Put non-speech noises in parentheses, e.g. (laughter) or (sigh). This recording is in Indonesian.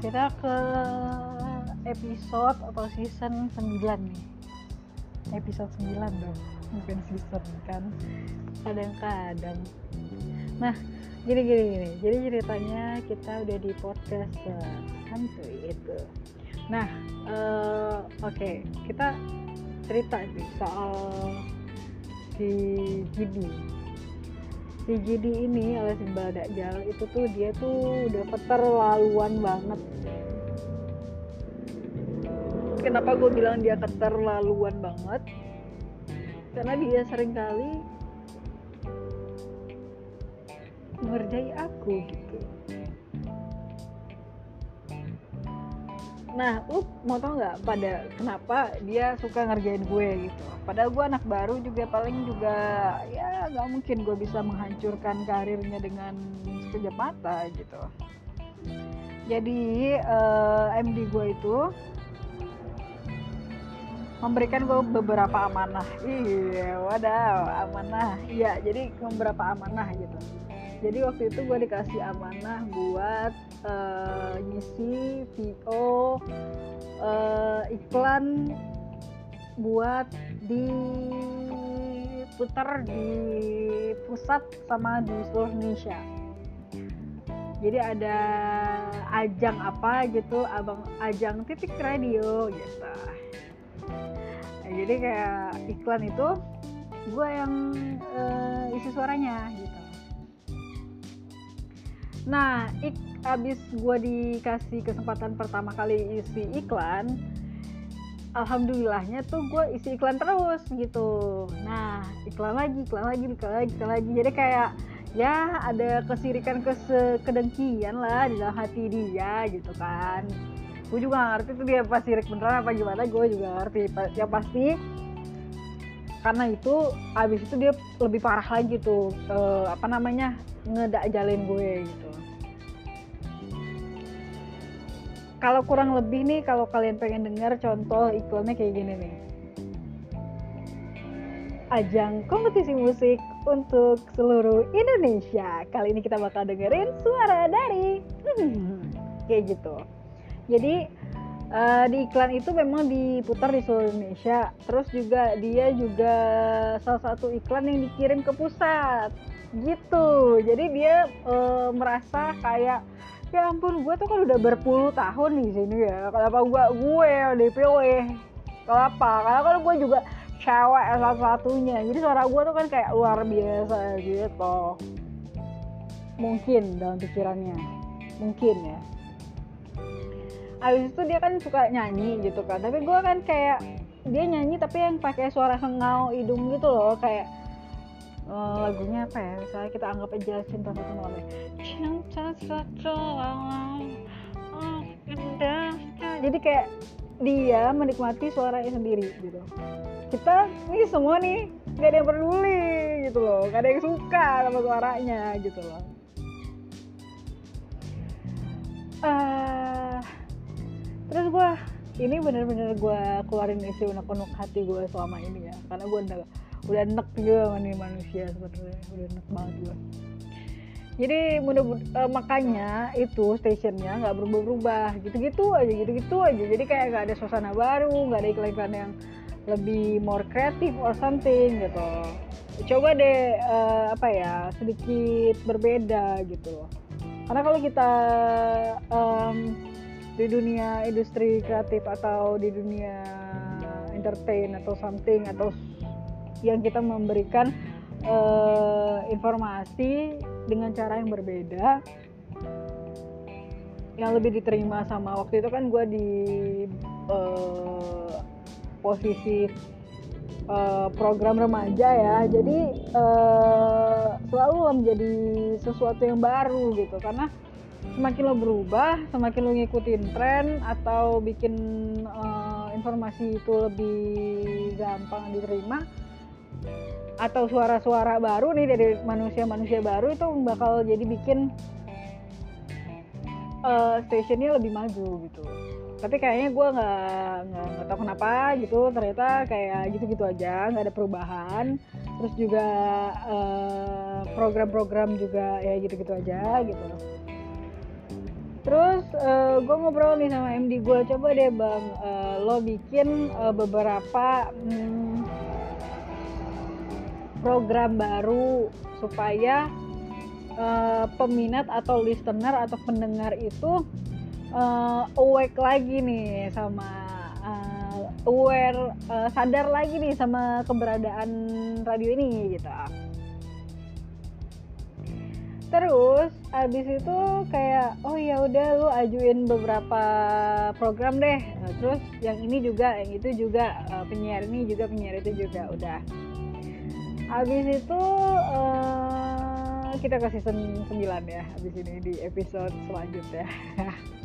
kita ke episode atau season 9 nih. Episode 9 dong bukan season kan? Kadang-kadang. Nah gini gini gini. Jadi ceritanya kita udah di podcast uh, hantu itu. Nah uh, oke okay. kita cerita nih soal si Gidi Gidi ini alias Iqbal Dajjal itu tuh dia tuh udah keterlaluan banget. Kenapa gue bilang dia keterlaluan banget? Karena dia sering kali mengerjai aku gitu nah lu mau tau nggak pada kenapa dia suka ngerjain gue gitu? Padahal gue anak baru juga paling juga ya nggak mungkin gue bisa menghancurkan karirnya dengan sekejap mata gitu. Jadi uh, eh, MD gue itu memberikan gue beberapa amanah. Iya wadaw amanah. Iya jadi beberapa amanah gitu jadi waktu itu gue dikasih amanah buat uh, ngisi VO uh, iklan buat diputar di pusat sama di seluruh Indonesia. Jadi ada ajang apa gitu abang ajang titik radio gitu. Jadi kayak iklan itu gue yang uh, isi suaranya gitu nah ik abis gue dikasih kesempatan pertama kali isi iklan alhamdulillahnya tuh gue isi iklan terus gitu. Nah iklan lagi iklan lagi iklan lagi iklan lagi. Jadi kayak ya ada kesirikan kesedengkian lah di dalam hati dia gitu kan. Gue juga ngerti tuh dia pasti sirik beneran apa gimana gue juga ngerti. Yang pasti karena itu abis itu dia lebih parah lagi tuh uh, apa namanya ngedak jalin gue gitu. Kalau kurang lebih nih kalau kalian pengen dengar contoh iklannya kayak gini nih. Ajang kompetisi musik untuk seluruh Indonesia. Kali ini kita bakal dengerin suara dari (laughs) kayak gitu. Jadi uh, di iklan itu memang diputar di seluruh Indonesia. Terus juga dia juga salah satu iklan yang dikirim ke pusat. Gitu. Jadi dia uh, merasa kayak ya ampun gue tuh kan udah berpuluh tahun di sini ya kenapa gue gue dipilih kenapa? Karena kan gue juga cewek salah satunya jadi suara gue tuh kan kayak luar biasa gitu. Mungkin dalam pikirannya. Mungkin ya abis itu dia kan suka nyanyi gitu kan. Tapi gue kan kayak dia nyanyi tapi yang pakai suara sengau hidung gitu loh kayak uh, lagunya apa ya? Misalnya kita anggap aja cinta satu malam ya. Cinta satu malam oh, jadi kayak dia menikmati suaranya sendiri gitu. Kita ini semua nih gak ada yang peduli gitu loh. Gak ada yang suka sama suaranya gitu loh. Uh, terus gue ini bener-bener gue keluarin isi unek-unek hati gue selama ini ya. Karena gue udah udah enek juga sama nih manusia sebenarnya udah enek banget gue jadi mudah uh, makanya itu stationnya nggak berubah-berubah. Gitu-gitu aja gitu-gitu aja. Jadi kayak nggak ada suasana baru nggak ada iklan-iklan yang lebih more kreatif or something gitu. Coba deh uh, apa ya sedikit berbeda gitu. Loh karena kalau kita um, di dunia industri kreatif atau di dunia entertain atau something atau yang kita memberikan uh, informasi dengan cara yang berbeda yang lebih diterima sama waktu itu kan gue di uh, posisi uh, program remaja ya. Jadi uh, selalu menjadi sesuatu yang baru gitu. Karena semakin lo berubah semakin lo ngikutin tren atau bikin uh, informasi itu lebih gampang diterima atau suara-suara baru nih dari manusia-manusia baru itu bakal jadi bikin uh, stationnya lebih maju gitu. Tapi kayaknya gue nggak nggak tahu kenapa gitu ternyata kayak gitu-gitu aja nggak ada perubahan. Terus juga program-program uh, juga ya gitu-gitu aja gitu terus uh, gue ngobrol nih sama MD gue coba deh bang uh, lo bikin uh, beberapa hmm, program baru supaya uh, peminat atau listener atau pendengar itu uh, awake lagi nih sama uh, aware uh, sadar lagi nih sama keberadaan radio ini gitu terus abis itu kayak oh ya udah lu ajuin beberapa program deh. Nah, terus yang ini juga yang itu juga uh, penyiar ini juga penyiar itu juga udah. Abis itu uh, kita ke season 9 ya abis ini di episode selanjutnya (laughs)